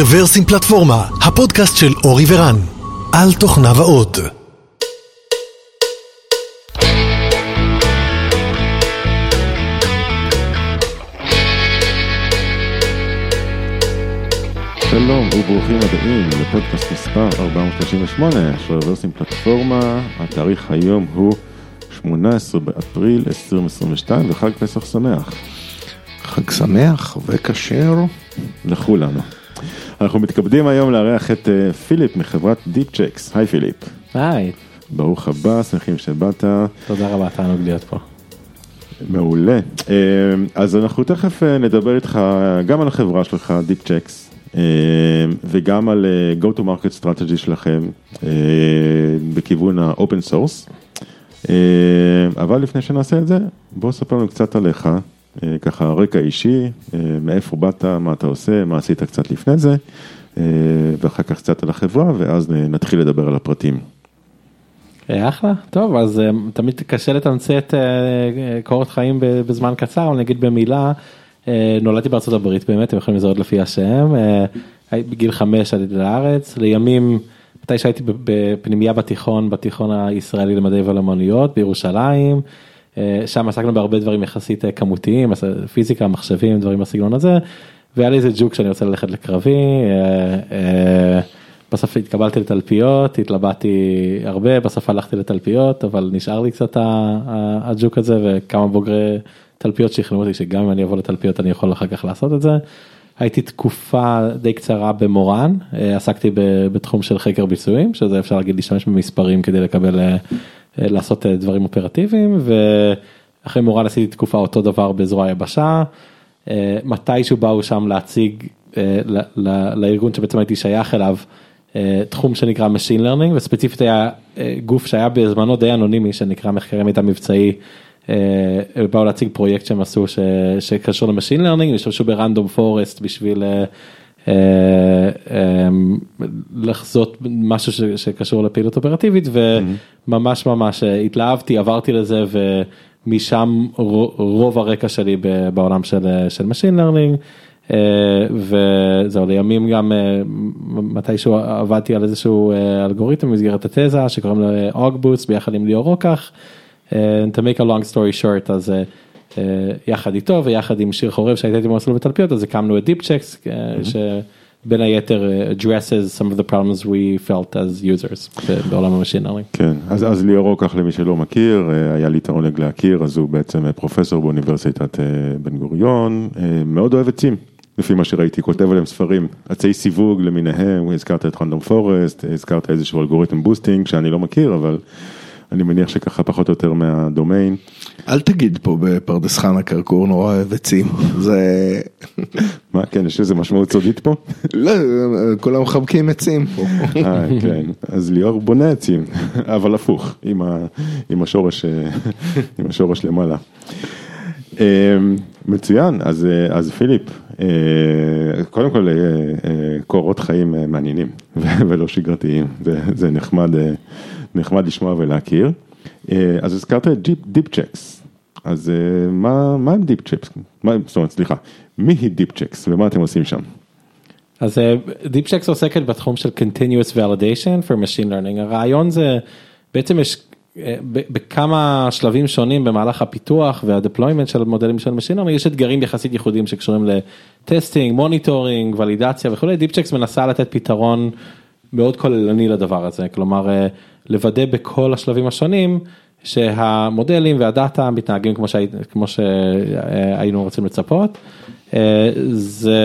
רוורסים פלטפורמה, הפודקאסט של אורי ורן, על תוכניו האות. שלום וברוכים הבאים לפודקאסט מספר 438 של רוורסים פלטפורמה, התאריך היום הוא 18 באפריל 2022 וחג פסח שמח חג שמח וכשר. לכולנו. אנחנו מתכבדים היום לארח את אה, פיליפ מחברת Deepchecks, היי פיליפ. היי, ברוך הבא, שמחים שבאת, תודה רבה, תענוג להיות פה. מעולה. אה, אז אנחנו תכף אה, נדבר איתך גם על החברה שלך, Deepchecks, וגם על go to market strategy שלכם בכיוון ה-open source. אבל לפני שנעשה את זה, בוא ספר לנו קצת עליך, ככה רקע אישי, אה, מאיפה באת, מה אתה עושה, מה עשית קצת לפני זה, אה, ואחר כך קצת על החברה, ואז נתחיל לדבר על הפרטים. אה, אחלה, טוב, אז אה, תמיד קשה לתמצת אה, אה, קורות חיים בזמן קצר, אבל נגיד במילה, אה, נולדתי בארצות הברית באמת, אתם יכולים לזהות לפי השם, אה, בגיל חמש עליתי לארץ, לימים, מתי שהייתי בפנימייה בתיכון, בתיכון הישראלי למדעי ולאמנויות בירושלים, אה, שם עסקנו בהרבה דברים יחסית אה, כמותיים, אה, פיזיקה, מחשבים, דברים בסגנון הזה, והיה לי איזה ג'וק שאני רוצה ללכת לקרבי. אה, אה, בסוף התקבלתי לתלפיות, התלבטתי הרבה, בסוף הלכתי לתלפיות, אבל נשאר לי קצת הג'וק הזה וכמה בוגרי תלפיות שכנעו אותי שגם אם אני אבוא לתלפיות אני יכול אחר כך לעשות את זה. הייתי תקופה די קצרה במורן, אה, עסקתי בתחום של חקר ביצועים, שזה אפשר להגיד להשתמש במספרים כדי לקבל, אה, אה, לעשות אה, דברים אופרטיביים, ואחרי מורן עשיתי תקופה אותו דבר בזרוע היבשה. אה, מתישהו באו שם להציג אה, לארגון שבעצם הייתי שייך אליו אה, תחום שנקרא Machine Learning וספציפית היה אה, גוף שהיה בזמנו די אנונימי שנקרא מחקרי מידע מבצעי. אה, באו להציג פרויקט שהם עשו שקשור ל machine learning, השתמשו ב random forest בשביל אה, אה, אה, לחזות משהו שקשור לפעילות אופרטיבית וממש ממש אה, התלהבתי עברתי לזה ומשם רו- רוב הרקע שלי בעולם של אה, של Machine Learning. אה, וזהו לימים גם אה, מתישהו עבדתי על איזשהו אה, אלגוריתם במסגרת התזה שקוראים לו AugBoost ביחד עם ליאור רוקח. אה, to make a long story short אז אה, אה, יחד איתו ויחד עם שיר חורב שהייתי איתי במסלול בתלפיות אז הקמנו את Deepchecks שבין היתר אה, addresses some of the problems we felt as users בעולם ה machine learning. כן, אז, אז ליאור רוקח למי שלא מכיר, אה, היה לי את העונג להכיר, אז הוא בעצם אה, פרופסור באוניברסיטת אה, בן גוריון, אה, מאוד אוהב עצים, לפי מה שראיתי, כותב עליהם ספרים, עצי סיווג למיניהם, הזכרת את random forest, הזכרת איזשהו אלגוריתם boosting שאני לא מכיר, אבל אני מניח שככה פחות או יותר מהדומיין. אל תגיד פה בפרדס חנה כרכור נורא אוהב עצים. זה... מה, כן, יש איזה משמעות סודית פה? לא, כולם מחבקים עצים פה. אה, כן, אז ליאור בונה עצים, אבל הפוך, עם, ה, עם, השורש, אה, עם השורש למעלה. אה, מצוין, אז, אה, אז פיליפ, קודם כל קורות חיים מעניינים ולא שגרתיים, זה, זה נחמד, נחמד לשמוע ולהכיר. אה, אז הזכרת את Deep, Deepchecks, אז אה, מה, מה הם Deepchecks? זאת אומרת, סליחה, מי היא Deepchecks ומה אתם עושים שם? אז Deepchecks עוסקת בתחום של continuous validation for machine learning הרעיון זה בעצם יש אה, בכמה שלבים שונים במהלך הפיתוח וה deployment של מודלים של machine learning יש אתגרים יחסית ייחודיים שקשורים ל testing monitoring ולידציה וכולי Deepchecks מנסה לתת פתרון מאוד כוללני לדבר הזה כלומר אה, לוודא בכל השלבים השונים שהמודלים והדאטה מתנהגים כמו, שהי, כמו שהיינו רוצים לצפות. אה, זה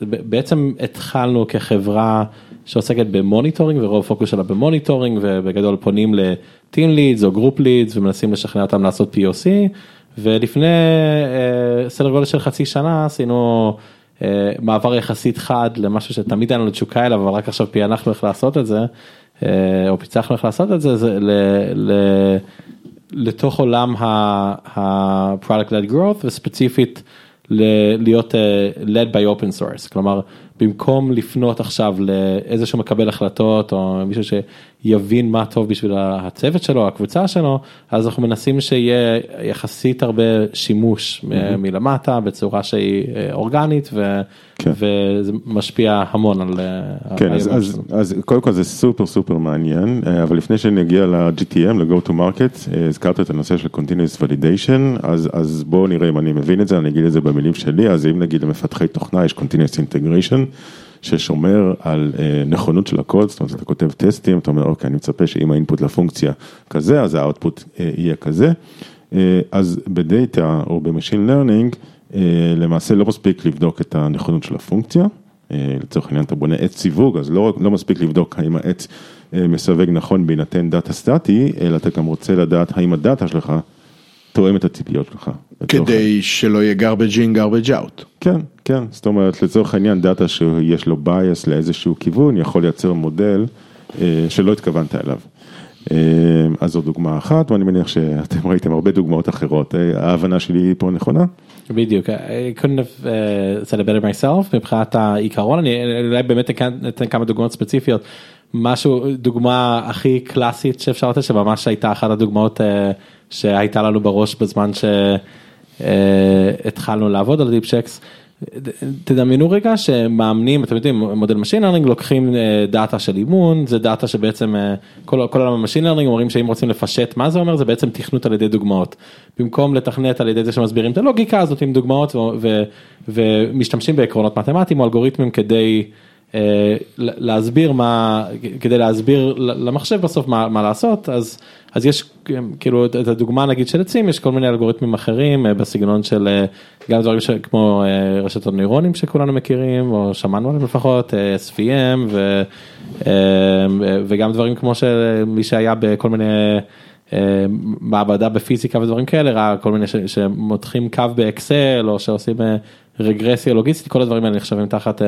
בעצם התחלנו כחברה שעוסקת ב monitoring ורוב פוקוס שלה ב monitoring ובגדול פונים ל team leads או group leads ומנסים לשכנע אותם לעשות POC ולפני אה, סדר גודל של חצי שנה עשינו מעבר יחסית חד למשהו שתמיד היה לנו תשוקה אליו אבל רק עכשיו פענחנו איך לעשות את זה אה, או פיצחנו איך לעשות את זה זה ל, ל, לתוך עולם ה-product led growth וספציפית ל- להיות uh, led by open source. כלומר במקום לפנות עכשיו לאיזשהו מקבל החלטות או מישהו יבין מה טוב בשביל הצוות שלו, הקבוצה שלו, אז אנחנו מנסים שיהיה יחסית הרבה שימוש מ- מלמטה בצורה שהיא אה, אורגנית ו- כן. וזה משפיע המון על אה, כן, אז, אז. אז קודם כל זה סופר סופר מעניין, אה, אבל לפני שנגיע ל-GTM, ל-Go to Market, הזכרת את הנושא של Continuous Validation, אז, אז בואו נראה אם אני מבין את זה, אני אגיד את זה במילים שלי, אז אם נגיד למפתחי תוכנה יש Continuous Integration, ששומר על אה, נכונות של הקוד, זאת אומרת אתה כותב טסטים, אתה אומר אוקיי, אני מצפה שאם האינפוט לפונקציה כזה, אז ה output אה, יהיה כזה, אה, אז בדאטה או ב machine learning, למעשה לא מספיק לבדוק את הנכונות של הפונקציה, לצורך העניין אתה בונה עץ סיווג, אז לא, לא מספיק לבדוק האם העץ מסווג נכון בהינתן דאטה סטטי, אלא אתה גם רוצה לדעת האם הדאטה שלך תואם את הציפיות שלך. כדי שלא יהיה garbage in garbage out. כן, כן, זאת אומרת לצורך העניין דאטה שיש לו bias לאיזשהו כיוון יכול לייצר מודל אה, שלא התכוונת אליו. אה, אז זו דוגמה אחת ואני מניח שאתם ראיתם הרבה דוגמאות אחרות, אה, ההבנה שלי פה נכונה? בדיוק, I couldn't have uh, said it better myself מבחינת העיקרון, אני אולי באמת אתן, אתן כמה דוגמאות ספציפיות, משהו, דוגמה הכי קלאסית שאפשר לתת, שממש הייתה אחת הדוגמאות uh, שהייתה לנו בראש בזמן שהתחלנו לעבוד על דיפשקס. תדמיינו רגע שמאמנים, אתם יודעים, מודל machine learning לוקחים אה, דאטה של אימון, זה דאטה שבעצם אה, כל כל עולם ה machine learning אומרים שאם רוצים לפשט מה זה אומר זה בעצם תכנות על ידי דוגמאות. במקום לתכנת על ידי זה שמסבירים את הלוגיקה הזאת עם דוגמאות ו- ו- ומשתמשים בעקרונות מתמטיים או אלגוריתמים כדי להסביר מה, כדי להסביר למחשב בסוף מה, מה לעשות, אז, אז יש כאילו את הדוגמה נגיד של עצים, יש כל מיני אלגוריתמים אחרים אה, בסגנון של אה, גם דברים ש, כמו רשתות נוירונים שכולנו מכירים, או שמענו עליהם לפחות, SVM, ו, וגם דברים כמו שמי שהיה בכל מיני מעבדה בפיזיקה ודברים כאלה, ראה כל מיני ש, שמותחים קו באקסל, או שעושים רגרסיה לוגיסטית, כל הדברים האלה נחשבים תחת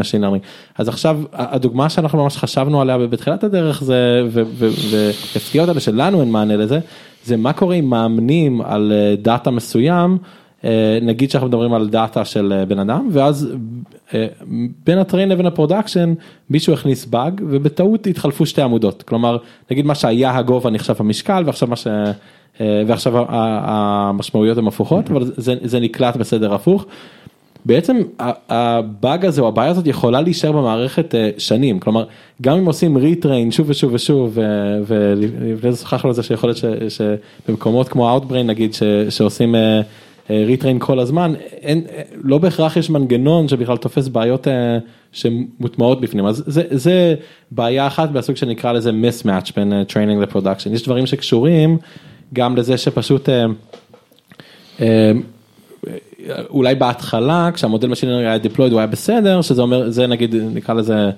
Machine Learning. אז עכשיו הדוגמה שאנחנו ממש חשבנו עליה בתחילת הדרך זה, והפתיע אותנו שלנו אין מענה לזה, זה מה קורה אם מאמנים על דאטה מסוים, נגיד שאנחנו מדברים על דאטה של בן אדם, ואז בין ה train לבין ה production מישהו הכניס באג ובטעות התחלפו שתי עמודות, כלומר נגיד מה שהיה הגובה נחשב המשקל ועכשיו מה. ועכשיו המשמעויות הן הפוכות, אבל זה, זה נקלט בסדר הפוך. בעצם הבאג הזה או הבעיה הזאת יכולה להישאר במערכת שנים, כלומר גם אם עושים retrain שוב ושוב ושוב ולפני זה שוחחנו על זה שיכול להיות שבמקומות כמו Outbrain נגיד ש, שעושים retrain כל הזמן, אין, לא בהכרח יש מנגנון שבכלל תופס בעיות שמוטמעות בפנים, אז זה, זה בעיה אחת מהסוג שנקרא לזה mismatch בין training ל production, יש דברים שקשורים גם לזה שפשוט אולי בהתחלה כשהמודל machine היה deployed הוא היה בסדר שזה אומר זה נגיד נקרא לזה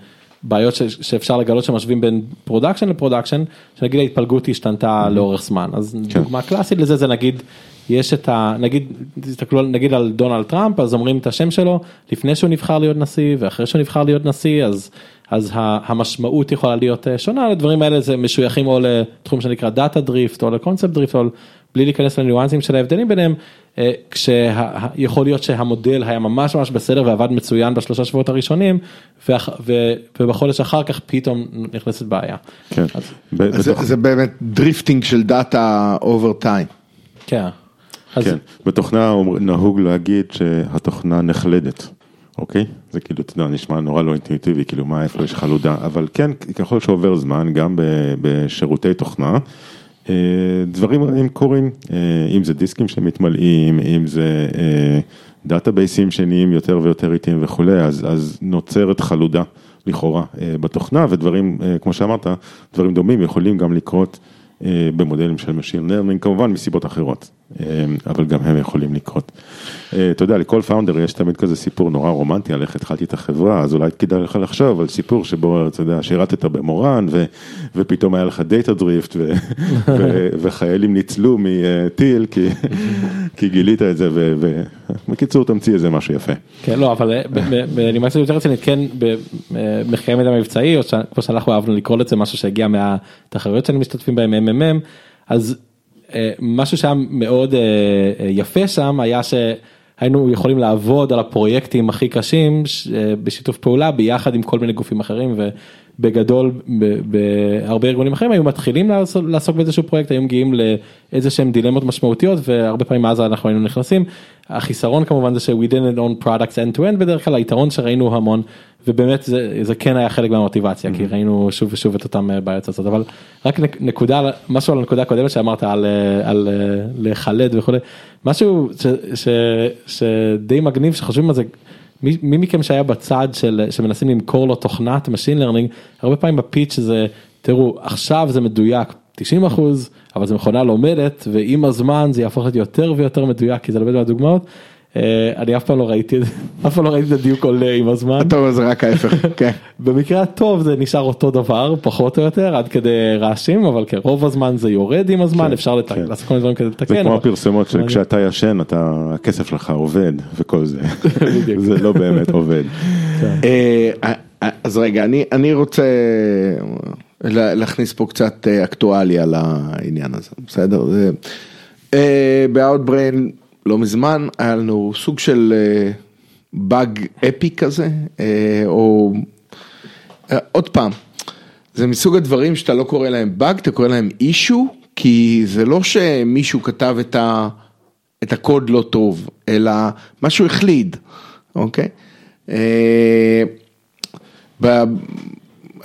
בעיות שאפשר לגלות שמשווים בין production ל production שנגיד ההתפלגות השתנתה לאורך זמן. אז דוגמה קלאסית לזה זה נגיד יש את ה... נגיד, תסתכלו נגיד על דונלד טראמפ אז אומרים את השם שלו לפני שהוא נבחר להיות נשיא ואחרי שהוא נבחר להיות נשיא אז אז המשמעות יכולה להיות שונה הדברים האלה זה משוייכים או לתחום שנקרא data drift או ל concept drift או בלי להיכנס לניואנסים של ההבדלים ביניהם כשיכול להיות שהמודל היה ממש ממש בסדר ועבד מצוין בשלושה שבועות הראשונים ובחודש אחר כך פתאום נכנסת בעיה. כן. זה באמת drifting של data over time. כן. כן, בתוכנה נהוג להגיד שהתוכנה נחלדת, אוקיי? זה כאילו, אתה יודע, נשמע נורא לא אינטואיטיבי, כאילו מה, איפה יש חלודה, אבל כן, ככל שעובר זמן, גם בשירותי תוכנה, דברים רעים קורים, אם זה דיסקים שמתמלאים, אם זה database ים שנהיים יותר ויותר איטיים וכולי, אז, אז נוצרת חלודה לכאורה בתוכנה, ודברים, כמו שאמרת, דברים דומים יכולים גם לקרות. במודלים של Machine Learning, כמובן מסיבות אחרות, אבל גם הם יכולים לקרות. אתה יודע, לכל founder יש תמיד כזה סיפור נורא רומנטי על איך התחלתי את החברה, אז אולי כדאי לך לחשוב על סיפור שבו, אתה יודע, שירתת במורן, ו, ופתאום היה לך data drift, ו, ו, וחיילים ניצלו מטיל, כי, כי גילית את זה, ובקיצור תמציא איזה משהו יפה. כן, לא, אבל בנימה קצת יותר רצינית, כן, במחקרי מידע מבצעי, או כמו שאנחנו אהבנו לקרוא לזה, משהו שהגיע מהתחרויות שאני משתתפים בהם, ממ"מ, אז משהו שהיה מאוד יפה שם היה שהיינו יכולים לעבוד על הפרויקטים הכי קשים בשיתוף פעולה ביחד עם כל מיני גופים אחרים בגדול בהרבה ארגונים אחרים היו מתחילים לעסוק, באיזשהו פרויקט, היו מגיעים לאיזה שהם דילמות משמעותיות והרבה פעמים אז אנחנו היינו נכנסים. החיסרון כמובן זה ש- we didn't own products end to end בדרך כלל, היתרון שראינו המון ובאמת זה, זה כן היה חלק מהמוטיבציה כי ראינו שוב ושוב את אותם אה, בעיות הזאת אבל רק נק- נקודה משהו על הנקודה הקודמת שאמרת על, אה, על אה, לחלד וכולי משהו ש, ש, שדי מגניב שחושבים על זה. מי, מי מכם שהיה בצד של שמנסים למכור לו תוכנת Machine Learning הרבה פעמים בפיץ' זה תראו עכשיו זה מדויק 90 אחוז אבל זו מכונה לומדת ועם הזמן זה יהפוך להיות יותר ויותר מדויק כי זה לומד מהדוגמאות. אה, אני אף פעם לא ראיתי את זה, אף פעם לא ראיתי את הדיוק עולה עם הזמן. אתה אומר זה רק ההפך, כן. במקרה הטוב זה נשאר אותו דבר פחות או יותר עד כדי רעשים אבל כן רוב הזמן זה יורד עם הזמן אפשר לתקן, כן. לעשות כל מיני דברים כדי לתקן. זה כמו הפרסומות שכשאתה ישן הכסף שלך עובד וכל זה. זה לא באמת עובד. אה, אה, אז רגע, אני, רוצה לה- להכניס פה קצת אקטואליה לעניין הזה, בסדר? זה, ב-Outbrain לא מזמן היה לנו סוג של אה, באג אפי כזה, אה, או אה, עוד פעם, זה מסוג הדברים שאתה לא קורא להם באג, אתה קורא להם אישו, כי זה לא שמישהו כתב את, ה, את הקוד לא טוב, אלא משהו החליד, אוקיי? ב-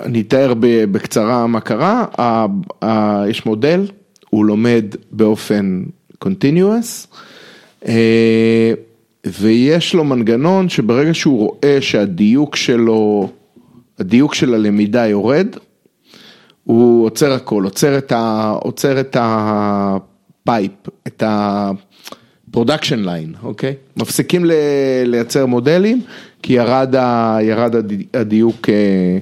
אני אתאר בקצרה מה קרה, יש מודל, הוא לומד באופן continuous, ויש לו מנגנון שברגע שהוא רואה שהדיוק שלו, הדיוק של הלמידה יורד, הוא עוצר הכל, עוצר את, ה, עוצר את ה pipe, את ה-production line, אוקיי? מפסיקים ל, לייצר מודלים, כי ירד, ה, ירד הדי- הדיוק, אה,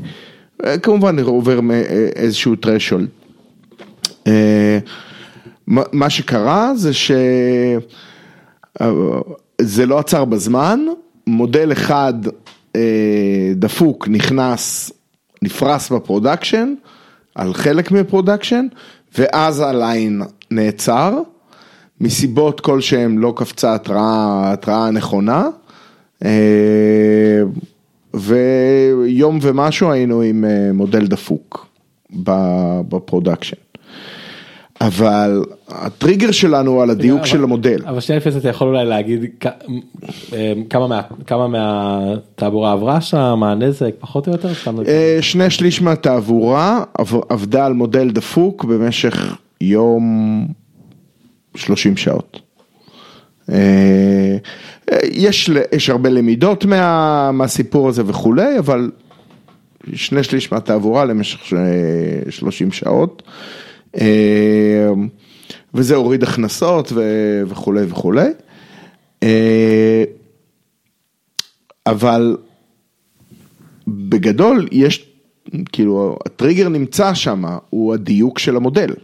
אה, כמובן עובר אה, איזשהו threshold. אה, מה שקרה זה ש... זה לא עצר בזמן, מודל אחד אה, דפוק נכנס, נפרס ב production, על חלק מ production, ואז ה line נעצר, מסיבות כלשהם לא קפצה התראה, התראה נכונה, אה, ויום ומשהו היינו עם אה, מודל דפוק ב production. אבל הטריגר שלנו על הדיוק של המודל. אבל שנייה לפני זה אתה יכול אולי להגיד אה, כמה מה- כמה מהתעבורה עברה שם, מה הנזק, פחות או יותר? אה, שני שליש מהתעבורה עב- עבדה על מודל דפוק במשך יום 30 שעות. אה, אה, יש, הרבה למידות מה, מהסיפור הזה וכולי, אבל שני שליש מהתעבורה למשך אה, 30 שעות. אה, וזה הוריד הכנסות ו- וכולי וכולי. אה, אבל בגדול יש, כאילו הטריגר נמצא שם, הוא הדיוק של המודל.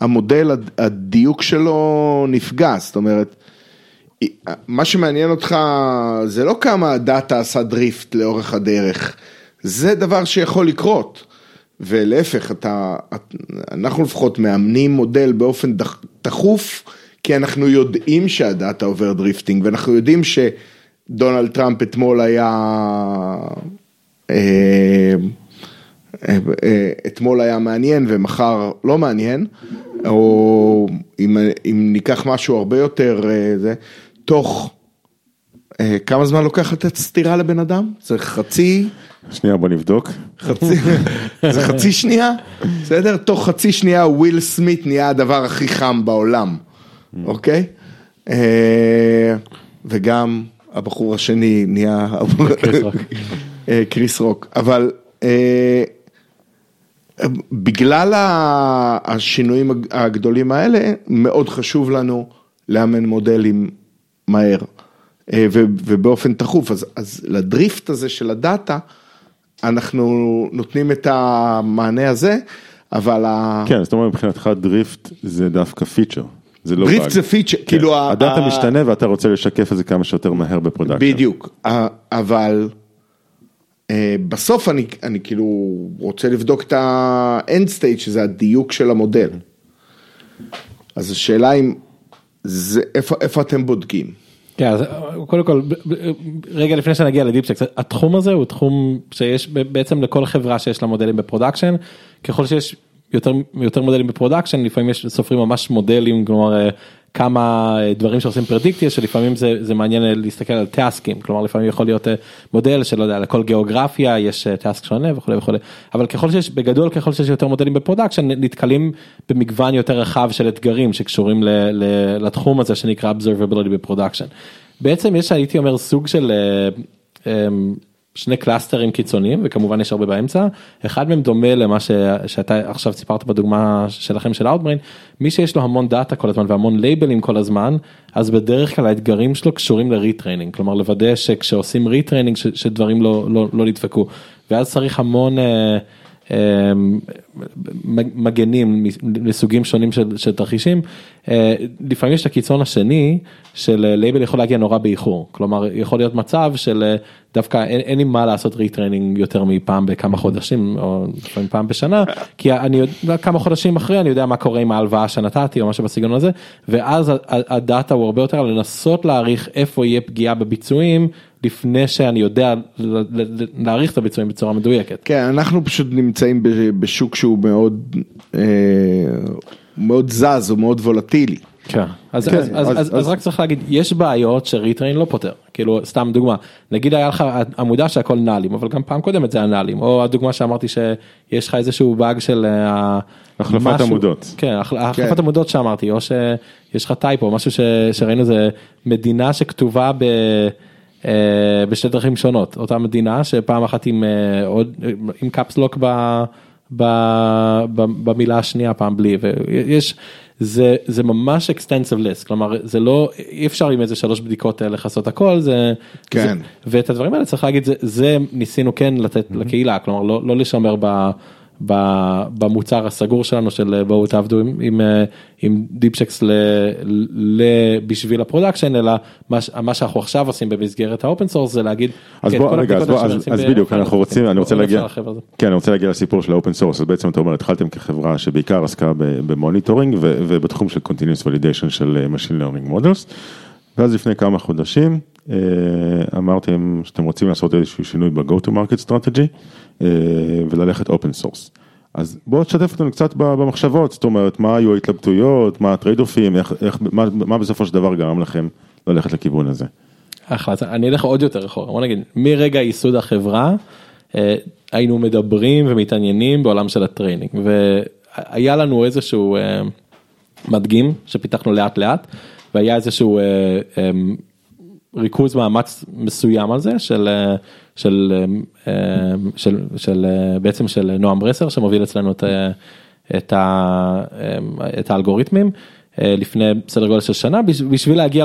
המודל, הדיוק שלו נפגע, זאת אומרת, מה שמעניין אותך זה לא כמה הדאטה עשה דריפט לאורך הדרך, זה דבר שיכול לקרות. ולהפך, אתה, אנחנו לפחות מאמנים מודל באופן תכוף, כי אנחנו יודעים שה data עובר drifting, ואנחנו יודעים שדונלד טראמפ אתמול היה, אה, אה, אה, אתמול היה מעניין ומחר לא מעניין, או אם, אם ניקח משהו הרבה יותר, זה, תוך, כמה זמן לוקח לתת סטירה לבן אדם? זה חצי... שנייה בוא נבדוק. חצי, זה חצי שנייה, בסדר? תוך חצי שנייה וויל סמית נהיה הדבר הכי חם בעולם, אוקיי? אה, וגם הבחור השני נהיה קריס רוק. אה, קריס רוק, אבל אה, בגלל השינויים הג- הגדולים האלה, מאוד חשוב לנו לאמן מודלים מהר אה, ובאופן תכוף, אז, אז ל drift הזה של ה data, אנחנו נותנים את המענה הזה, אבל ה- כן, זאת אומרת מבחינתך drift זה דווקא feature. זה לא drift. זה feature, כן. כאילו, ה- ה data ה- משתנה ואתה רוצה לשקף את זה כמה שיותר מהר ב production. בדיוק, ה- אבל אה, בסוף אני, אני כאילו רוצה לבדוק את ה end state שזה הדיוק של המודל. אז השאלה אם, זה, איפה, איפה אתם בודקים? כן, קודם כל, רגע לפני שנגיע ל Deepchecks, התחום הזה הוא תחום שיש בעצם לכל חברה שיש לה מודלים ב production, ככל שיש יותר, יותר מודלים בפרודקשן, לפעמים יש סופרים ממש מודלים, כלומר אה, כמה אה, דברים שעושים פרדיקציה, שלפעמים זה, זה מעניין אה, להסתכל על task ים, כלומר לפעמים יכול להיות אה, מודל שלא יודע, לכל גיאוגרפיה יש task שונה וכולי וכולי, אבל ככל שיש, בגדול ככל שיש יותר מודלים ב production, נתקלים במגוון יותר רחב של אתגרים שקשורים ל, ל, לתחום הזה שנקרא observability ב production. בעצם יש הייתי אומר סוג של אה, שני cluster ים קיצוניים וכמובן יש הרבה באמצע. אחד מהם דומה למה ש, שאתה עכשיו סיפרת בדוגמה שלכם של Outbrain. מי שיש לו המון data כל הזמן והמון לייבלים כל הזמן אז בדרך כלל האתגרים שלו קשורים ל retraining. כלומר לוודא שכשעושים retraining ש, שדברים לא, לא, לא נדפקו. ואז צריך המון. אה, מגנים מסוגים שונים של, של תרחישים. אה, לפעמים יש את הקיצון השני של לייבל יכול להגיע נורא באיחור, כלומר יכול להיות מצב של אה, דווקא אין, אין לי מה לעשות retraining יותר מפעם בכמה חודשים או לפעמים פעם בשנה, כי אני יודע כמה חודשים אחרי אני יודע מה קורה עם ההלוואה שנתתי או משהו בסגנון הזה, ואז ה data הוא הרבה יותר לנסות להעריך איפה יהיה פגיעה בביצועים. לפני שאני יודע להעריך את הביצועים בצורה מדויקת. כן, אנחנו פשוט נמצאים בשוק שהוא מאוד אה, מאוד זז או מאוד וולטילי. כן. אז, כן, אז, אז, אז, אז רק צריך להגיד יש בעיות שריטריין לא פותר כאילו סתם דוגמה נגיד היה לך עמודה שהכל נאלים אבל גם פעם קודמת זה היה נאלים או הדוגמה שאמרתי שיש לך איזשהו באג של אה, החלפת משהו, עמודות כן החלפת כן. עמודות שאמרתי או שיש לך טייפו משהו ש, שראינו זה מדינה שכתובה ב... אה, בשתי דרכים שונות. אותה מדינה שפעם אחת עם אה, עוד עם קפסלוק במילה השנייה פעם בלי ויש זה זה ממש extensive list. כלומר זה לא אי אפשר עם איזה שלוש בדיקות לכסות הכל זה כן. זה, ואת הדברים האלה צריך להגיד זה, זה ניסינו כן לתת mm-hmm. לקהילה כלומר לא, לא לשמר ב... במוצר הסגור שלנו של בואו תעבדו עם, עם, עם Deepchecks בשביל ה production אלא מה, מה שאנחנו עכשיו עושים במסגרת ה open source זה להגיד. אז בוא רגע אז, בוא, אז, אז בדיוק אנחנו רוצים אני רוצה להגיע כן אני רוצה להגיע לסיפור של ה open source אז בעצם אתה אומר התחלתם כחברה שבעיקר עסקה ב monitoring ובתחום של continuous validation של machine learning models. ואז לפני כמה חודשים אה, אמרתם שאתם רוצים לעשות איזשהו שינוי ב-go to market strategy אה, וללכת open source. אז בוא תשתף אותנו קצת במחשבות, זאת אומרת, מה היו ההתלבטויות, מה ה trade-off ים, איך, איך, מה, מה בסופו של דבר גרם לכם ללכת לכיוון הזה. אחלה, אני אלך עוד יותר אחורה, בוא נגיד, מרגע ייסוד החברה, אה, היינו מדברים ומתעניינים בעולם של ה training, והיה לנו איזשהו מדגים שפיתחנו לאט לאט. והיה איזשהו אה, אה, ריכוז מאמץ מסוים על זה של אה, של אה, של של אה, בעצם של נועם ברסר שמוביל אצלנו את, אה, את, ה, אה, את האלגוריתמים אה, לפני סדר גודל של שנה בשביל להגיע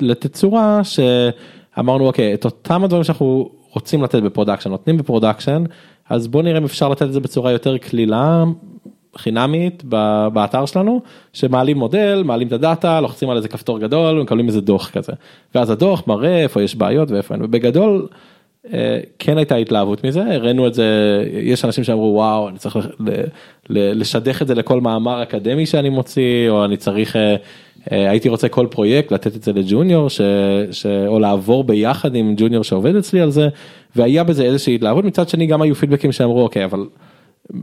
לתצורה שאמרנו אוקיי את אותם הדברים שאנחנו רוצים לתת ב production נותנים ב production אז בוא נראה אם אפשר לתת את זה בצורה יותר קלילה חינמית באתר שלנו שמעלים מודל מעלים את הדאטה לוחצים על איזה כפתור גדול ומקבלים איזה דוח כזה. ואז הדוח מראה איפה יש בעיות ואיפה אין. ובגדול אה, כן הייתה התלהבות מזה הראינו את זה יש אנשים שאמרו וואו אני צריך לשדך את זה לכל מאמר אקדמי שאני מוציא או אני צריך אה, אה, הייתי רוצה כל פרויקט לתת את זה לג'וניור ש, או לעבור ביחד עם ג'וניור שעובד אצלי על זה. והיה בזה איזושהי התלהבות. מצד שני גם היו פידבקים שאמרו אוקיי אבל.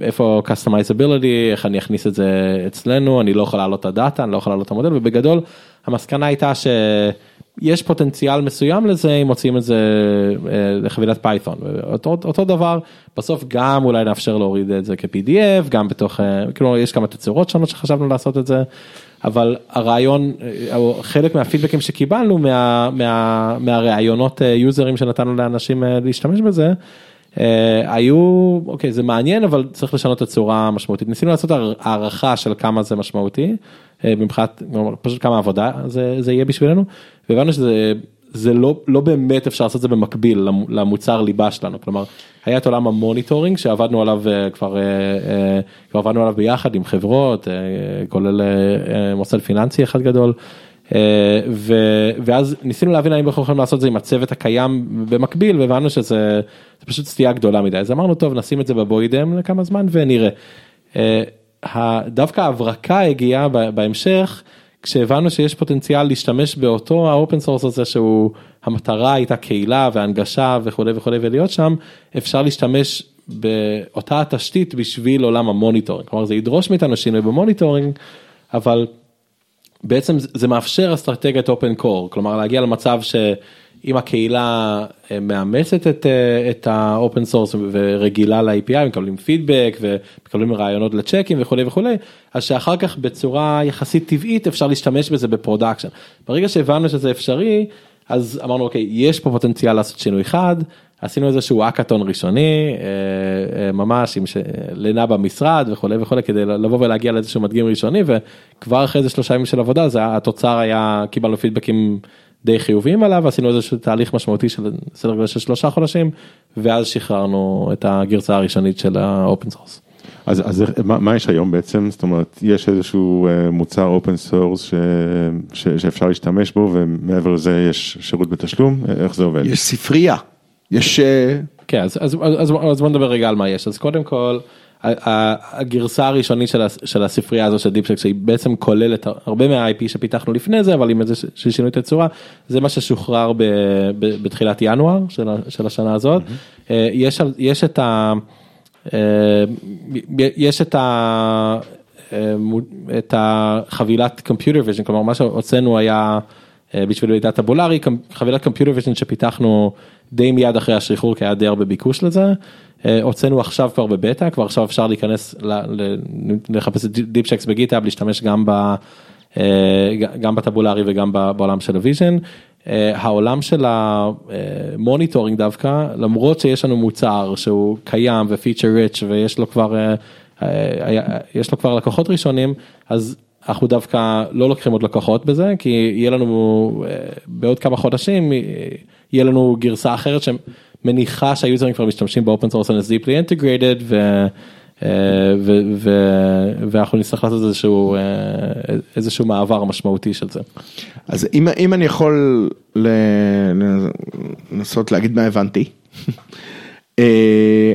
איפה customizability איך אני אכניס את זה אצלנו אני לא יכול לעלות את הדאטה אני לא יכול לעלות את המודל ובגדול המסקנה הייתה שיש פוטנציאל מסוים לזה אם מוצאים את זה אה, לחבילת Python אותו, אותו דבר בסוף גם אולי נאפשר להוריד את זה כ-PDF גם בתוך אה, כאילו יש כמה תצורות שונות שחשבנו לעשות את זה אבל הרעיון אה, חלק מהפידבקים שקיבלנו מה, מה, מהראיונות יוזרים שנתנו לאנשים להשתמש בזה. אה, היו אוקיי זה מעניין אבל צריך לשנות את הצורה משמעותית ניסינו לעשות הערכה של כמה זה משמעותי אה, מבחינת פשוט כמה עבודה זה, זה יהיה בשבילנו והבנו שזה זה לא לא באמת אפשר לעשות את זה במקביל למוצר ליבה שלנו כלומר היה את עולם ה monitoring שעבדנו עליו אה, כבר, כבר עבדנו עליו ביחד עם חברות כולל מוסד פיננסי אחד גדול. אה, ו, ואז ניסינו להבין האם אנחנו יכולים לעשות את זה עם הצוות הקיים במקביל והבנו שזה פשוט סטייה גדולה מדי אז אמרנו טוב נשים את זה בבוידם לכמה זמן ונראה. אה, דווקא ההברקה הגיעה בהמשך כשהבנו שיש פוטנציאל להשתמש באותו ה open source הזה שהוא המטרה הייתה קהילה והנגשה וכולי וכולי ולהיות שם אפשר להשתמש באותה התשתית בשביל עולם ה monitoring כלומר זה ידרוש מאיתנו שינוי ב monitoring אבל בעצם זה מאפשר אסטרטגיית open core כלומר להגיע למצב שאם הקהילה אה, מאמצת את, אה, את ה open source ורגילה ל-API מקבלים פידבק ומקבלים רעיונות לצ'קים וכולי וכולי אז שאחר כך בצורה יחסית טבעית אפשר להשתמש בזה ב production. ברגע שהבנו שזה אפשרי אז אמרנו אוקיי יש פה פוטנציאל לעשות שינוי חד עשינו איזשהו האקתון ראשוני אה, אה, ממש עם לינה במשרד וכולי וכולי כדי לבוא ולהגיע לאיזשהו מדגים ראשוני וכבר אחרי איזה שלושה ימים של עבודה זה התוצר היה קיבלנו פידבקים די חיוביים עליו עשינו איזשהו תהליך משמעותי של סדר גודל של שלושה חודשים ואז שחררנו את הגרסה הראשונית של ה open source. אז, אז מה, מה יש היום בעצם? זאת אומרת, יש איזשהו אה, מוצר open source שאפשר להשתמש בו ומעבר לזה יש שירות בתשלום, איך זה עובד? יש ספרייה. יש... אה, כן, אז, אז, אז, אז בוא נדבר רגע על מה יש. אז קודם כל, הגרסה הראשונית של, של הספרייה הזו של Deepchecks שהיא בעצם כוללת הרבה מה-IP שפיתחנו לפני זה אבל עם איזה שינוי תצורה זה מה ששוחרר ב, ב, בתחילת ינואר של, של השנה הזאת mm-hmm. יש, יש את ה... אה, יש את ה... את החבילת computer vision כלומר מה שהוצאנו היה בשביל מידע טבולרי חבילת computer vision שפיתחנו די מיד אחרי השחרור כי היה די הרבה ביקוש לזה. אה, הוצאנו עכשיו כבר בבטא כבר עכשיו אפשר להיכנס לחפש את דיפשקס בגיטאב להשתמש גם ב... אה, גם ב tabular וגם בעולם של ה vision. אה, העולם של ה monitoring דווקא למרות שיש לנו מוצר שהוא קיים ו feature rich ויש לו כבר יש לו כבר לקוחות ראשונים אז אנחנו דווקא לא לוקחים עוד לקוחות בזה כי יהיה לנו בעוד כמה חודשים יהיה לנו גרסה אחרת שמניחה שהיוזרים כבר משתמשים ב open source and deeply integrated אה, ואנחנו נצטרך לעשות איזשהו, אה, איזשהו מעבר משמעותי של זה. אז אם, אם אני יכול לנסות להגיד מה הבנתי. אה,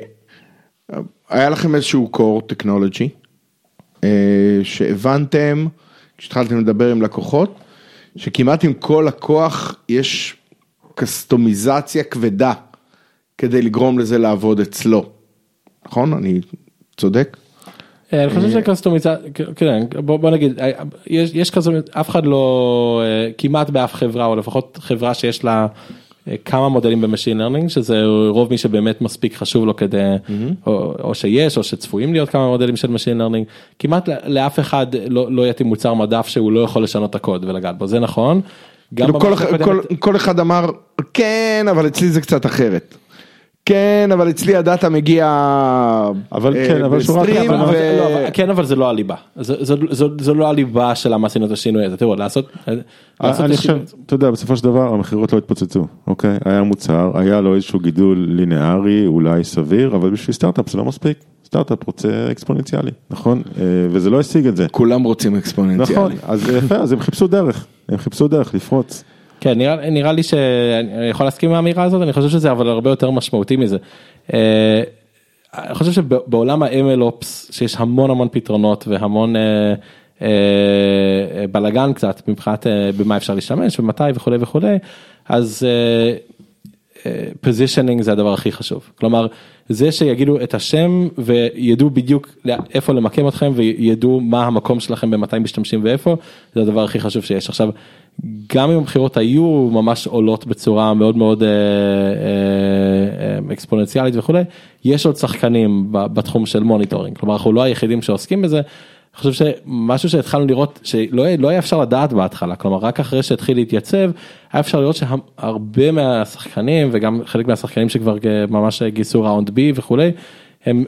היה לכם איזשהו core technology שהבנתם כשהתחלתם לדבר עם לקוחות שכמעט עם כל לקוח יש קסטומיזציה כבדה כדי לגרום לזה לעבוד אצלו, נכון? אני צודק? אה, אני חושב שקסטומיזציה, כן, בוא נגיד, אה, יש כזה, אף אחד לא, אה, כמעט באף חברה, או לפחות חברה שיש לה כמה מודלים ב machine learning, שזה רוב מי שבאמת מספיק חשוב לו כדי, או שיש, או שצפויים להיות כמה מודלים של machine learning, כמעט לאף אחד לא, לא יתאים מוצר מדף שהוא לא יכול לשנות את הקוד ולגעת בו, זה נכון. כאילו כל, כל, כל, אחד אמר כן אבל אצלי זה קצת אחרת. כן אבל אצלי הדאטה מגיע אבל כן אבל שורה ו... אבל, לא, כן אבל זה לא הליבה זה, זה, זה, זה לא הליבה של למה עשינו את השינוי הזה תראו לעשות. לעשות אני חושב אתה יודע בסופו של דבר המכירות לא התפוצצו אוקיי היה מוצר היה לו איזשהו גידול לינארי אולי סביר אבל בשביל סטארט-אפ זה לא מספיק. סטארט-אפ רוצה אקספוננציאלי, נכון? אה, וזה לא השיג את זה. כולם רוצים אקספוננציאלי. נכון, אז יפה, אז הם חיפשו דרך, הם חיפשו דרך לפרוץ. כן, נראה, נראה לי שאני יכול להסכים עם האמירה הזאת, אני חושב שזה אבל הרבה יותר משמעותי מזה. אה, אני חושב שבעולם ה-MLOps, שיש המון המון פתרונות והמון אה, בלאגן קצת מבחינת במה אפשר להשתמש ומתי וכולי וכולי, אז פוזישנינג זה הדבר הכי חשוב. כלומר, זה שיגידו את השם וידעו בדיוק איפה למקם אתכם וידעו מה המקום שלכם במתי משתמשים ואיפה, זה הדבר הכי חשוב שיש. עכשיו, גם אם הבחירות היו ממש עולות בצורה מאוד מאוד אה, אה, אה, אקספוננציאלית וכולי, יש עוד שחקנים בתחום של monitoring, כלומר אנחנו לא היחידים שעוסקים בזה. אני חושב שמשהו שהתחלנו לראות שלא לא היה אפשר לדעת בהתחלה כלומר רק אחרי שהתחיל להתייצב היה אפשר לראות שהרבה מהשחקנים וגם חלק מהשחקנים שכבר ממש גייסו round B וכולי הם,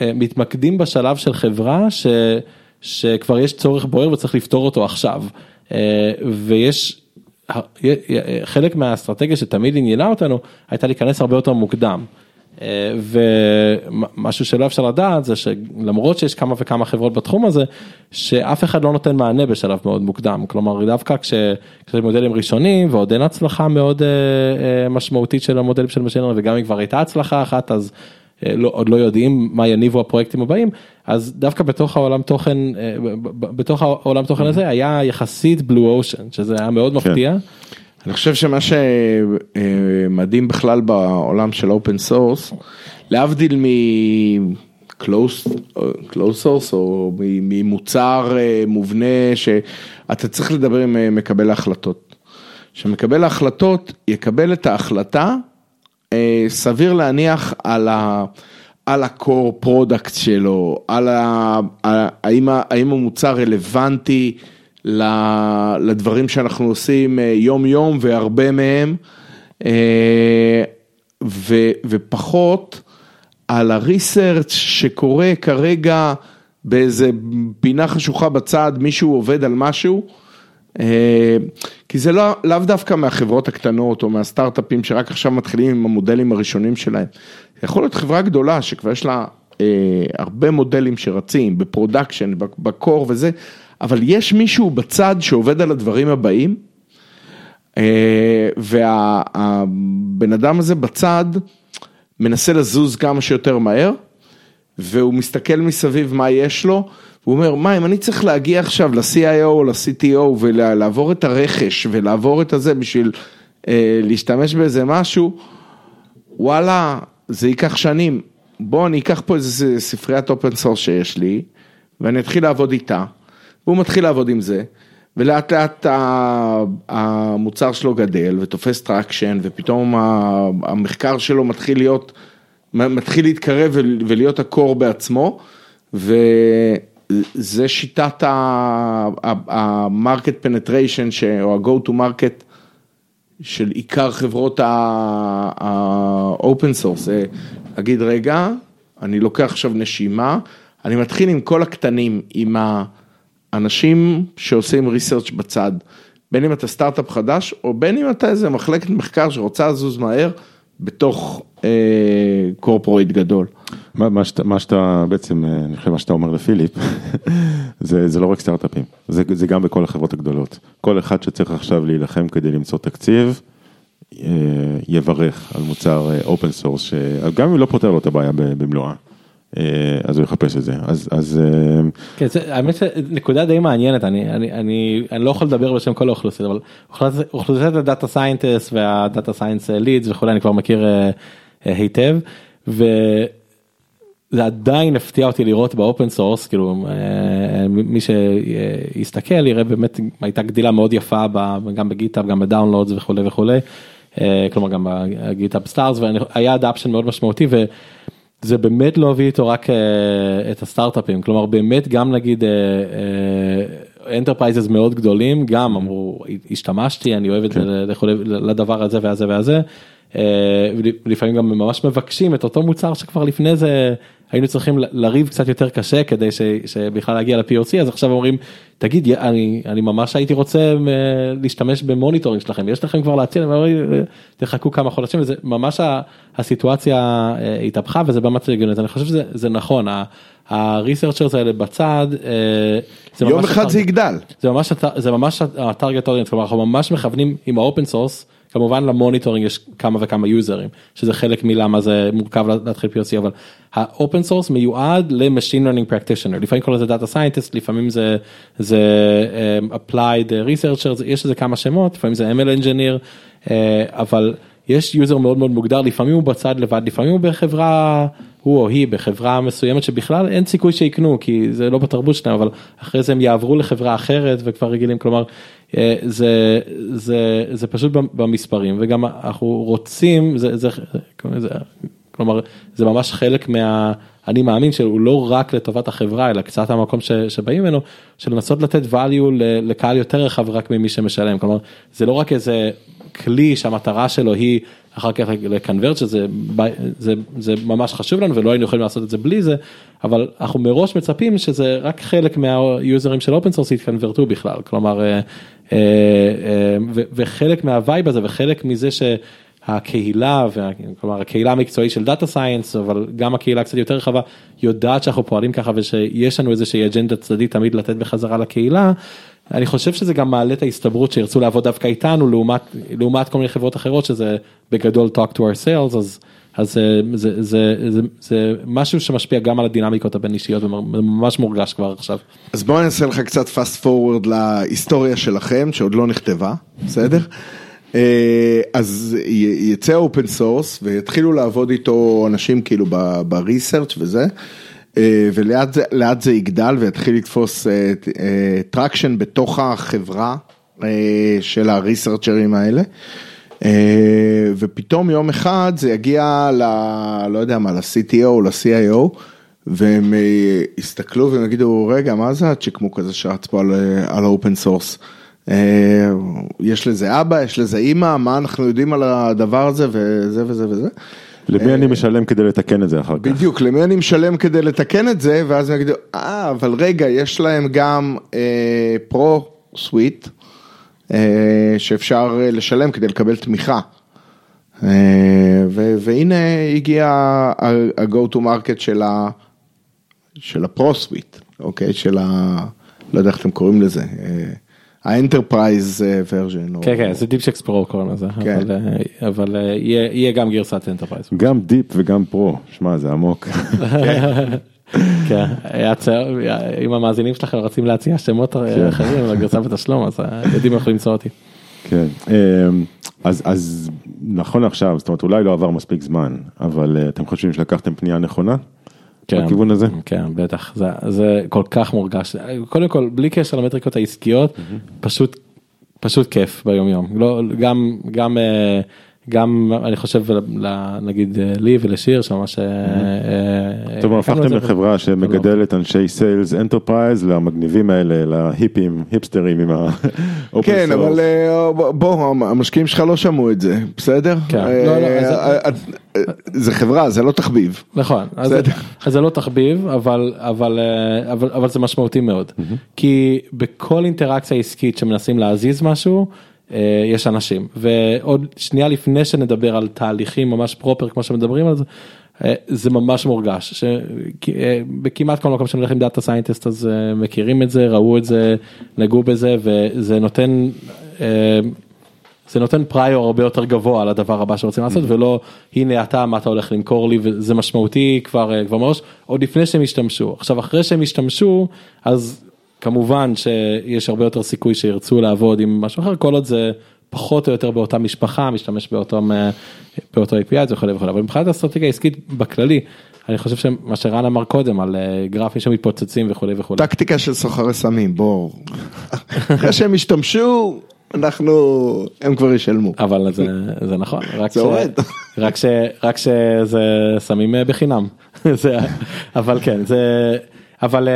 הם מתמקדים בשלב של חברה ש, שכבר יש צורך בוער וצריך לפתור אותו עכשיו אה, ויש חלק מהאסטרטגיה שתמיד עניינה אותנו הייתה להיכנס הרבה יותר מוקדם. אה, ומשהו שלא אפשר לדעת זה שלמרות שיש כמה וכמה חברות בתחום הזה, שאף אחד לא נותן מענה בשלב מאוד מוקדם, כלומר דווקא כשזה מודלים ראשונים ועוד אין הצלחה מאוד אה, אה, משמעותית של המודלים של משנה וגם אם כבר הייתה הצלחה אחת אז אה, לא, עוד לא יודעים מה יניבו הפרויקטים הבאים, אז דווקא בתוך העולם תוכן, אה, בתוך העולם תוכן הזה היה יחסית blue ocean, שזה היה מאוד מפתיע. אני חושב שמה שמדהים בכלל בעולם של open source, להבדיל מ-close source או מ- ממוצר אה, מובנה שאתה צריך לדבר עם אה, מקבל ההחלטות. שמקבל ההחלטות יקבל את ההחלטה, אה, סביר להניח על ה... על ה-core product שלו, על ה... האם, המוצר רלוונטי לדברים שאנחנו עושים אה, יום יום והרבה מהם, אה, ו, ופחות על הריסרצ' שקורה כרגע באיזה פינה חשוכה בצד, מישהו עובד על משהו. אה, כי זה לא, לאו דווקא מהחברות הקטנות או מהסטארט-אפים שרק עכשיו מתחילים עם המודלים הראשונים שלהם. יכול להיות חברה גדולה שכבר יש לה אה, הרבה מודלים שרצים ב production, ב core וזה, אבל יש מישהו בצד שעובד על הדברים הבאים, אה, והבן אדם הזה בצד מנסה לזוז כמה שיותר מהר, והוא מסתכל מסביב מה יש לו, הוא אומר, מה אם אני צריך להגיע עכשיו ל-CIO או ל-CTO ולעבור את הרכש ולעבור את הזה בשביל אה, להשתמש באיזה משהו, וואלה, זה ייקח שנים. בוא אני אקח פה איזה ספריית open source שיש לי, ואני אתחיל לעבוד איתה, והוא מתחיל לעבוד עם זה, ולאט לאט ה- המוצר שלו גדל ותופס traction, ופתאום ה- המחקר שלו מתחיל להיות, מתחיל להתקרב ול- ולהיות הקור בעצמו, וזה שיטת penetration, ש- או ה-go to market של עיקר חברות ה-open source, זה להגיד רגע, אני לוקח עכשיו נשימה, אני מתחיל עם כל הקטנים, עם האנשים שעושים ריסרצ' בצד, בין אם אתה סטארט-אפ חדש, או בין אם אתה איזה מחלקת מחקר שרוצה לזוז מהר, בתוך corporate גדול. מה, מה, שאתה, מה שאתה בעצם, אה, אני חושב מה שאתה אומר לפיליפ, זה, זה לא רק סטארט-אפים, זה, זה גם בכל החברות הגדולות. כל אחד שצריך עכשיו להילחם כדי למצוא תקציב, אה, יברך על מוצר open source, שגם אם לא פותר לו את הבעיה במלואה, אה, אז הוא יחפש את זה. אז, אז אה, כן, זה, האמת שנקודה די מעניינת, אני, אני, אני, אני לא יכול לדבר בשם כל האוכלוסיות, אבל אוכלוסיית- ה data scientists וה data science leads וכולי, אני כבר מכיר אה, אה, היטב, וזה עדיין הפתיע אותי לראות ב open source, כאילו אה, מי שיסתכל יראה באמת הייתה גדילה מאוד יפה ב- גם ב GitHub, גם ב downloads וכולי וכולי, אה, כלומר גם ב GitHub stars, והיה adoption מאוד משמעותי. ו... זה באמת לא הביא איתו רק uh, את הסטארט-אפים, כלומר באמת גם נגיד enterprises uh, uh, מאוד גדולים, גם אמרו השתמשתי, אני אוהב את זה לכולי- לדבר הזה והזה והזה, uh, ולפעמים גם ממש מבקשים את אותו מוצר שכבר לפני זה היינו צריכים לריב קצת יותר קשה כדי שבכלל להגיע ל-POC, אז עכשיו אומרים, תגיד, אני, אני ממש הייתי רוצה אה, להשתמש ב monitoring שלכם, יש לכם כבר להציע, "אה, תחכו כמה חודשים, וזה ממש הסיטואציה אה, התהפכה וזה באמת הגיוני, אז אני חושב שזה זה נכון, הריסרצ'רס האלה בצד, אה, זה יום אחד זה יגדל. זה ממש זה ממש ה target audience כלומר אנחנו ממש מכוונים עם ה open source כמובן ל monitoring יש כמה וכמה יוזרים שזה חלק מלמה זה מורכב להתחיל POC אבל ה open source מיועד ל machine learning practitioner לפעמים קוראים לזה data scientist לפעמים זה זה um, applied researcher יש לזה כמה שמות לפעמים זה ML engineer uh, אבל יש יוזר מאוד מאוד מוגדר לפעמים הוא בצד לבד לפעמים הוא בחברה הוא או היא בחברה מסוימת שבכלל אין סיכוי שיקנו כי זה לא בתרבות שלהם אבל אחרי זה הם יעברו לחברה אחרת וכבר רגילים כלומר אה, זה זה זה פשוט במספרים וגם אנחנו רוצים זה זה זה כלומר זה ממש חלק מה אני מאמין שהוא לא רק לטובת החברה אלא קצת המקום ש, שבאים ממנו של לנסות לתת value לקהל יותר רחב רק ממי שמשלם כלומר זה לא רק איזה כלי שהמטרה שלו היא אחר כך לקנברט שזה זה, זה ממש חשוב לנו ולא היינו יכולים לעשות את זה בלי זה אבל אנחנו מראש מצפים שזה רק חלק מהיוזרים של open source יתקנברטו בכלל. כלומר אה, אה, אה, וחלק מה vibe הזה וחלק מזה ש... הקהילה, כלומר הקהילה המקצועית של data science, אבל גם הקהילה קצת יותר רחבה, יודעת שאנחנו פועלים ככה ושיש לנו איזושהי אג'נדה צדדית תמיד לתת בחזרה לקהילה. אני חושב שזה גם מעלה את ההסתברות שירצו לעבוד דווקא איתנו לעומת לעומת כל מיני חברות אחרות שזה בגדול talk to our sales אז אז אה, זה, זה, זה, זה משהו שמשפיע גם על הדינמיקות הבין אישיות, וממש מורגש כבר עכשיו. אז בוא נעשה לך קצת fast forward להיסטוריה שלכם, שעוד לא נכתבה, בסדר? אה, אז יצא open source ויתחילו לעבוד איתו אנשים כאילו ב research וזה, אה, ולאט זה, יגדל ויתחיל לתפוס traction בתוך החברה אה, של הריסרצ'רים האלה. אה, ופתאום יום אחד זה יגיע ל... לא יודע מה, ל-CTO או ל-CIO, והם אה, יסתכלו והם יגידו, רגע, מה זה הצ'יקמוק הזה שרץ פה על, אה, ה open source? יש לזה אבא, יש לזה אימא, מה אנחנו יודעים על הדבר הזה וזה וזה וזה. למי אני משלם כדי לתקן את זה אחר כך? בדיוק, למי אני משלם כדי לתקן את זה, ואז הם יגידו, אה, אבל רגע, יש להם גם pro suite, שאפשר אה, לשלם כדי לקבל תמיכה. אה, והנה הגיע ה-go to market של ה- של ה pro suite, אוקיי? של ה... לא יודע איך אתם קוראים לזה. ה enterprise version. כן כן זה Deepchecks Pro קוראים לזה כן. אבל, אה, אבל אה, יהיה גם גרסת enterprise. גם deep וגם pro, שמע זה עמוק. כן, אם המאזינים שלכם רוצים להציע שמות כן. אחרים לגרסה בתשלום אז יודעים איך למצוא אותי. כן, אמ, אז, אז נכון עכשיו, זאת אומרת אולי לא עבר מספיק זמן, אבל אה, אתם חושבים שלקחתם פנייה נכונה? כן, בכיוון הזה? כן בטח. זה, זה כל כך מורגש. קודם כל בלי קשר למטריקות העסקיות פשוט פשוט כיף ביום יום לא גם גם אה, גם אני חושב ל- נגיד אה, לי ולשיר שממש. אה, אה, טוב, הפכתם. לחברה שמגדלת אנשי sales enterprise למגניבים האלה, להיפים, היפסטרים עם ה open כן, אבל בוא, המשקיעים שלך לא שמעו את זה, בסדר? כן, לא, לא, זה חברה, זה לא תחביב. נכון, זה לא תחביב, אבל, אבל, אבל, אבל זה משמעותי מאוד. כי בכל אינטראקציה עסקית שמנסים להזיז משהו, יש אנשים. ועוד שנייה לפני שנדבר על תהליכים ממש proper כמו שמדברים על זה, אה, זה ממש מורגש. ש- כי, אה, כל מקום שאני הולך עם data scientist אז אה, מכירים את זה, ראו את זה, נגעו בזה, וזה נותן... אה, זה נותן prior הרבה יותר גבוה לדבר הבא שרוצים לעשות ולא הנה אתה מה אתה הולך למכור לי וזה משמעותי כבר אה, כבר מראש עוד לפני שהם ישתמשו עכשיו אחרי שהם ישתמשו אז כמובן שיש הרבה יותר סיכוי שירצו לעבוד עם משהו אחר כל עוד זה פחות או יותר באותה משפחה משתמש באותו אה, באותו API זה וכולי וכולי אבל מבחינת האסטרטגיה העסקית בכללי אני חושב שמה שרן אמר קודם על אה, גרפים שמתפוצצים וכולי וכולי. טקטיקה של סוחרי סמים, בוא. אחרי שהם השתמשו, אנחנו, הם כבר ישלמו. אבל זה, זה נכון, רק, זה ש, עובד. רק, ש, רק שזה שמים אה, בחינם, זה, אבל כן, זה, אבל,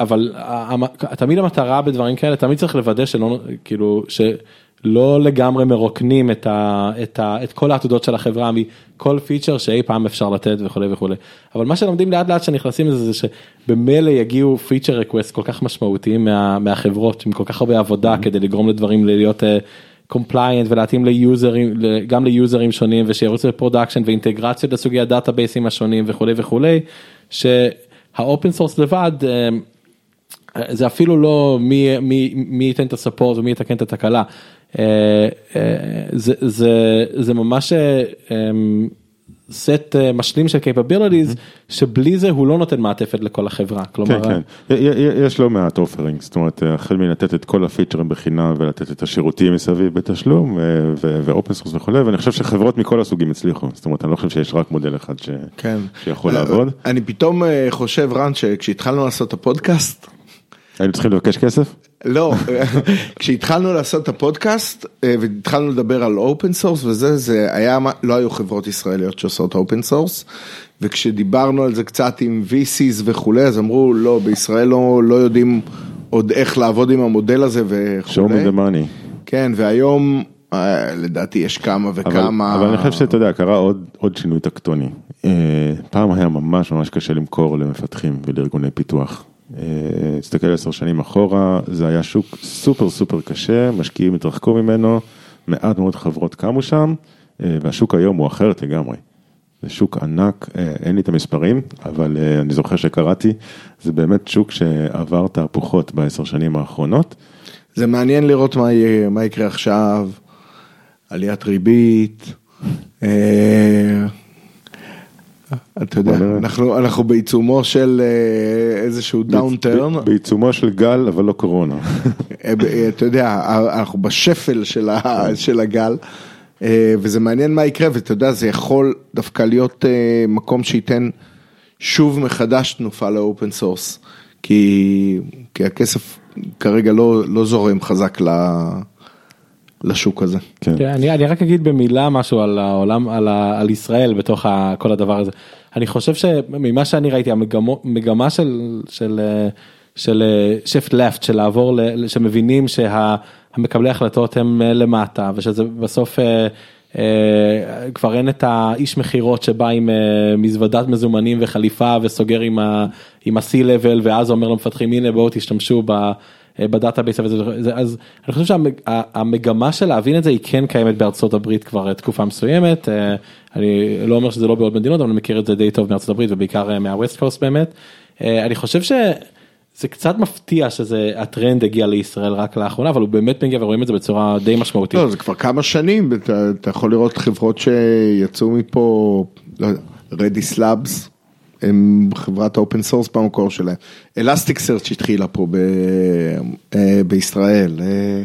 אבל המ- תמיד המטרה בדברים כאלה, תמיד צריך לוודא שלא, כאילו, שלא לגמרי מרוקנים את, ה, את, ה, את כל העתודות של החברה מכל feature שאי פעם אפשר לתת וכולי וכולי, אבל מה שלומדים לאט לאט שנכנסים לזה זה שבמילא יגיעו feature request כל כך משמעותיים מה, מהחברות עם כל כך הרבה עבודה כדי לגרום לדברים להיות. אה, compliant ולהתאים ליוזרים גם ליוזרים שונים ושירוצו ל production ואינטגרציות לסוגי הדאטאבייסים השונים וכולי וכולי שה open source לבד אה, זה אפילו לא מי, מי, מי ייתן את ה support ומי יתקן את התקלה. אה, אה, זה, זה, זה ממש סט משלים של capabilities שבלי זה הוא לא נותן מעטפת לכל החברה. כלומר כן, כן, יש לא מעט offering, זאת אומרת, החל מלתת את כל הפיצ'רים בחינם ולתת את השירותים מסביב בתשלום ו open source וכולי, ואני חושב שחברות מכל הסוגים הצליחו, זאת אומרת, אני לא חושב שיש רק מודל אחד ש- כן. שיכול לעבוד. אני פתאום אה, חושב, רן, שכשהתחלנו לעשות את הפודקאסט, היינו צריכים לבקש כסף? לא, כשהתחלנו לעשות את הפודקאסט אה, והתחלנו לדבר על open source וזה, זה היה, לא היו חברות ישראליות שעושות open source, וכשדיברנו על זה קצת עם VCs וכולי, אז אמרו, לא, בישראל לא, לא יודעים עוד איך לעבוד עם המודל הזה וכולי. show me the money. כן, והיום אה, לדעתי יש כמה אבל, וכמה. אבל אני חושב שאתה יודע, קרה עוד, עוד שינוי טקטוני. אה, פעם היה ממש ממש קשה למכור למפתחים ולארגוני פיתוח. אה, תסתכל עשר שנים אחורה, זה היה שוק סופר סופר קשה, משקיעים התרחקו ממנו, מעט מאוד חברות קמו שם, אה, והשוק היום הוא אחרת לגמרי. זה שוק ענק, אה, אין לי את המספרים, אבל אני זוכר שקראתי, זה באמת שוק שעבר תהפוכות בעשר שנים האחרונות. זה מעניין לראות מה, יהיה, מה יקרה עכשיו, עליית ריבית, אתה יודע. אנחנו, אנחנו בעיצומו של אה, איזשהו downturn, בעיצומו של גל, אבל לא קורונה. אתה יודע, אנחנו בשפל של, ה, של הגל, אה, וזה מעניין מה יקרה, ואתה יודע, זה יכול דווקא להיות אה, מקום שייתן שוב מחדש תנופה ל open source, כי, כי הכסף כרגע לא, לא זורם חזק ל, לשוק הזה. כן. כן, אני, אני רק אגיד במילה משהו על העולם, על, ה, על ישראל בתוך ה, כל הדבר הזה. אני חושב שממה שאני ראיתי המגמו- מגמה של, של, של שיפט לפט, של לעבור, ל- שמבינים שהמקבלי החלטות הם אה, למטה ושזה בסוף אה, אה, כבר אין את האיש מכירות שבא עם אה, מזוודת מזומנים וחליפה וסוגר עם ה- עם ה-C level ואז אומר למפתחים הנה בואו תשתמשו ב... אה, ב database וזה, זה- אז אני חושב שהמגמה של להבין את זה היא כן קיימת בארצות הברית כבר אה, תקופה מסוימת, אה, אני לא אומר שזה לא בעוד מדינות אבל אני מכיר את זה די טוב מארצות הברית ובעיקר מה West Coast באמת, אני חושב שזה קצת מפתיע שזה הטרנד הגיע לישראל רק לאחרונה אבל הוא באמת מגיע ורואים את זה בצורה די משמעותית. לא, זה כבר כמה שנים, אתה, אתה יכול לראות חברות שיצאו מפה, לא Redis Labs, הם חברת ה open source במקור שלהם. Elasticsearch התחילה פה ב, אה, בישראל. אה,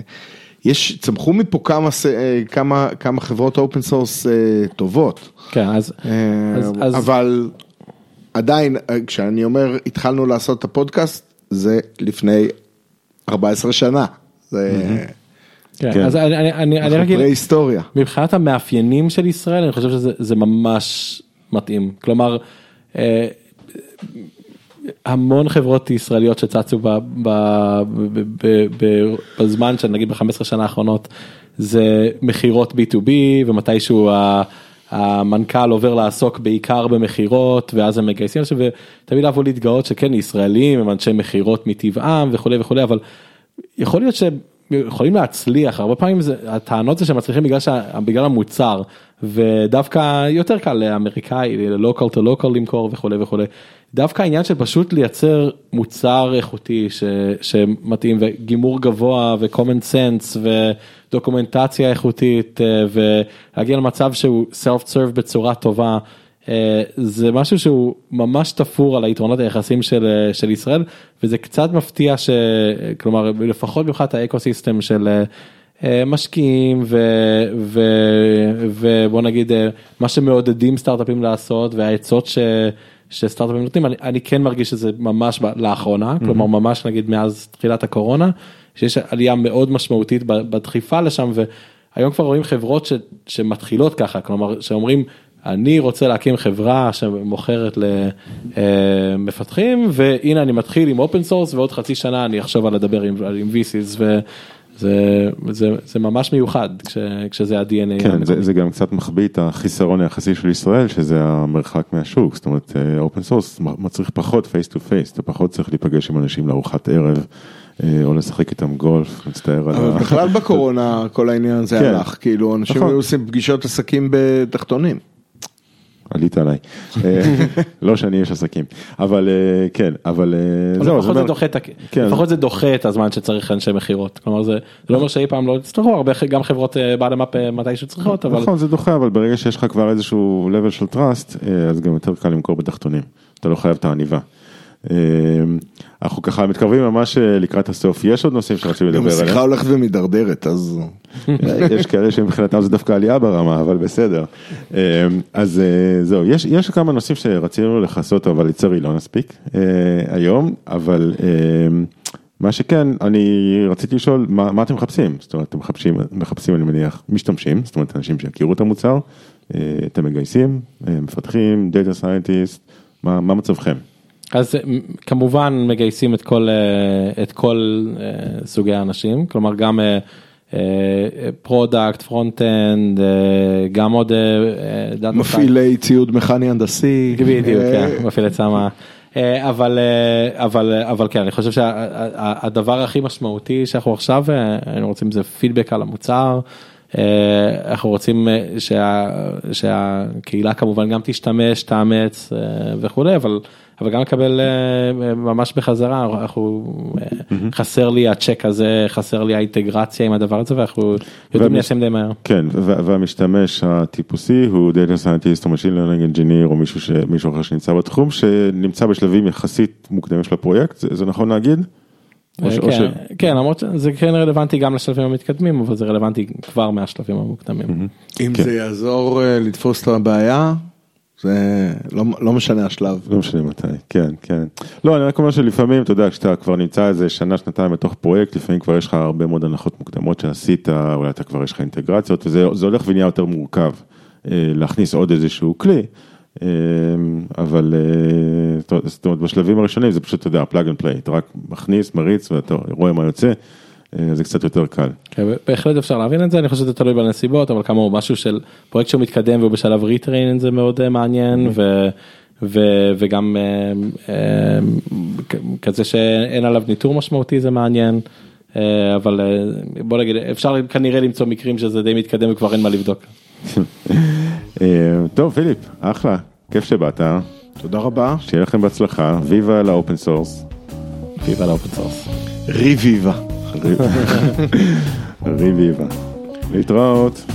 יש, צמחו מפה כמה, אה, כמה, כמה חברות open source טובות. כן, אז, אה, אז, אז אבל עדיין, אה, כשאני אומר התחלנו לעשות את הפודקאסט, זה לפני 14 שנה. זה כן, כן. אז אני, אני, אני, אני רק אגיד-. מבחינת המאפיינים של ישראל אני חושב שזה זה ממש מתאים כלומר אה, המון חברות ישראליות שצצו ב, ב, ב, ב, ב, בזמן של נגיד ב-15 שנה האחרונות זה מכירות b2b ומתישהו המנכ"ל עובר לעסוק בעיקר במכירות ואז הם מגייסים אנשים ותמיד אהבו להתגאות שכן ישראלים הם אנשי מכירות מטבעם וכולי וכולי אבל יכול להיות שהם יכולים להצליח הרבה פעמים זה הטענות זה שהם מצליחים בגלל, שה, בגלל המוצר ודווקא יותר קל לאמריקאי לוקל טו לוקל למכור וכולי וכולי דווקא העניין של פשוט לייצר מוצר איכותי ש, שמתאים וגימור גבוה ו-common sense ודוקומנטציה איכותית אה, ולהגיע למצב שהוא self serve בצורה טובה. אה, זה משהו שהוא ממש תפור על היתרונות היחסים של, אה, של ישראל וזה קצת מפתיע שכלומר לפחות מבחינת האקו סיסטם של אה, משקיעים ו, ו, ובוא נגיד מה שמעודדים סטארט-אפים לעשות והעצות ש, שסטארט-אפים נותנים אני, אני כן מרגיש שזה ממש לאחרונה כלומר ממש נגיד מאז תחילת הקורונה שיש עלייה מאוד משמעותית בדחיפה לשם והיום כבר רואים חברות ש, שמתחילות ככה כלומר שאומרים אני רוצה להקים חברה שמוכרת למפתחים והנה אני מתחיל עם open source ועוד חצי שנה אני אחשוב על לדבר עם, עם VCs וזה זה, זה ממש מיוחד כש, כשזה ה-DNA. כן, זה, זה גם קצת מחביא את החיסרון היחסי של ישראל, שזה המרחק מהשוק, זאת אומרת, open source מצריך פחות face to face, אתה פחות צריך להיפגש עם אנשים לארוחת ערב, אה, או לשחק איתם גולף, מצטער על ה... בכלל בקורונה כל העניין הזה כן. הלך, כאילו אנשים נכון. היו עושים פגישות עסקים בתחתונים. עלית עליי. אה, לא שאני איש עסקים, אבל אה, כן, אבל אה, זהו, לפחות אומר- זה דוחה את ה- כן. לפחות זה דוחה את הזמן שצריך אנשי מכירות. כלומר זה לא אומר שאי פעם לא יצטרכו הרבה גם חברות אה, בעל המאפ אה, מתישהו צריכות אבל נכון, זה דוחה, אבל ברגע שיש לך כבר איזשהו level של trust, אז גם יותר קל למכור בתחתונים. אתה לא חייב את העניבה. אה, אנחנו ככה מתקרבים ממש אה, לקראת הסוף, יש עוד נושאים שרציתי גם לדבר השיחה עליהם. הולכת ומתדרדרת, אז יש כאלה שמבחינתם זה דווקא עלייה ברמה, אבל בסדר. אה, אז אה, זהו, יש, יש כמה נושאים שרצינו לכסות, אבל לצערי לא נספיק אה, היום, אבל אה, מה שכן, אני רציתי לשאול, מה, מה אתם מחפשים? זאת אומרת, אתם מחפשים, מחפשים, אני מניח, משתמשים, זאת אומרת, אנשים שיכירו את המוצר, אה, אתם מגייסים, אה, מפתחים, data scientist, מה, מה מצבכם? אז אה, כמובן מגייסים את כל אה, את כל אה, סוגי האנשים כלומר גם product front end גם עוד מפעילי ציוד מכני הנדסי. בדיוק, כן, מפעילי צמ"ה. אבל אבל אבל כן אני חושב שהדבר הכי משמעותי שאנחנו עכשיו רוצים זה פידבק על המוצר אנחנו רוצים שה, שהקהילה כמובן גם תשתמש, תאמץ וכולי, אבל, אבל גם לקבל אה, ממש בחזרה, אנחנו, אה, חסר לי הצ'ק הזה, חסר לי האינטגרציה עם הדבר הזה ואנחנו יודעים ליישם די מהר. כן, וה- והמשתמש הטיפוסי הוא Data Scientist או Machine Learning Engineer או מישהו, ש... מישהו אחר שנמצא בתחום, שנמצא בשלבים יחסית מוקדמים של הפרויקט, זה, זה נכון להגיד? כן, כן, למרות שזה כן רלוונטי גם לשלבים המתקדמים, אבל זה רלוונטי כבר מהשלבים המוקדמים. אם כן. זה יעזור אה, לתפוס את הבעיה, זה לא, לא משנה השלב. לא משנה מתי, כן, כן. לא, אני רק אומר שלפעמים, אתה יודע, כשאתה כבר נמצא איזה שנה, שנתיים בתוך פרויקט, לפעמים כבר יש לך הרבה מאוד הנחות מוקדמות שעשית, אולי אתה כבר יש לך אינטגרציות, וזה זה הולך ונהיה יותר מורכב אה, להכניס עוד איזשהו כלי, אה, אבל אה, זאת אומרת- בשלבים הראשונים זה פשוט, אתה יודע, plug and play, אתה רק מכניס, מריץ, ואתה רואה מה יוצא, זה קצת יותר קל. כן, בהחלט אפשר להבין את זה, אני חושב שזה תלוי בנסיבות, אבל כאמור משהו של פרויקט שהוא מתקדם והוא בשלב retrain זה מאוד אה, מעניין ו, ו, וגם אה, אה, כ- כזה שאין עליו ניטור משמעותי זה מעניין, אה, אבל אה, בוא נגיד אפשר כנראה למצוא מקרים שזה די מתקדם וכבר אין מה לבדוק. אה, טוב, פיליפ, אחלה, כיף שבאת, תודה רבה. שיהיה לכם בהצלחה, viva la open source. viva la open source. ריביבה. ריביבה. להתראות.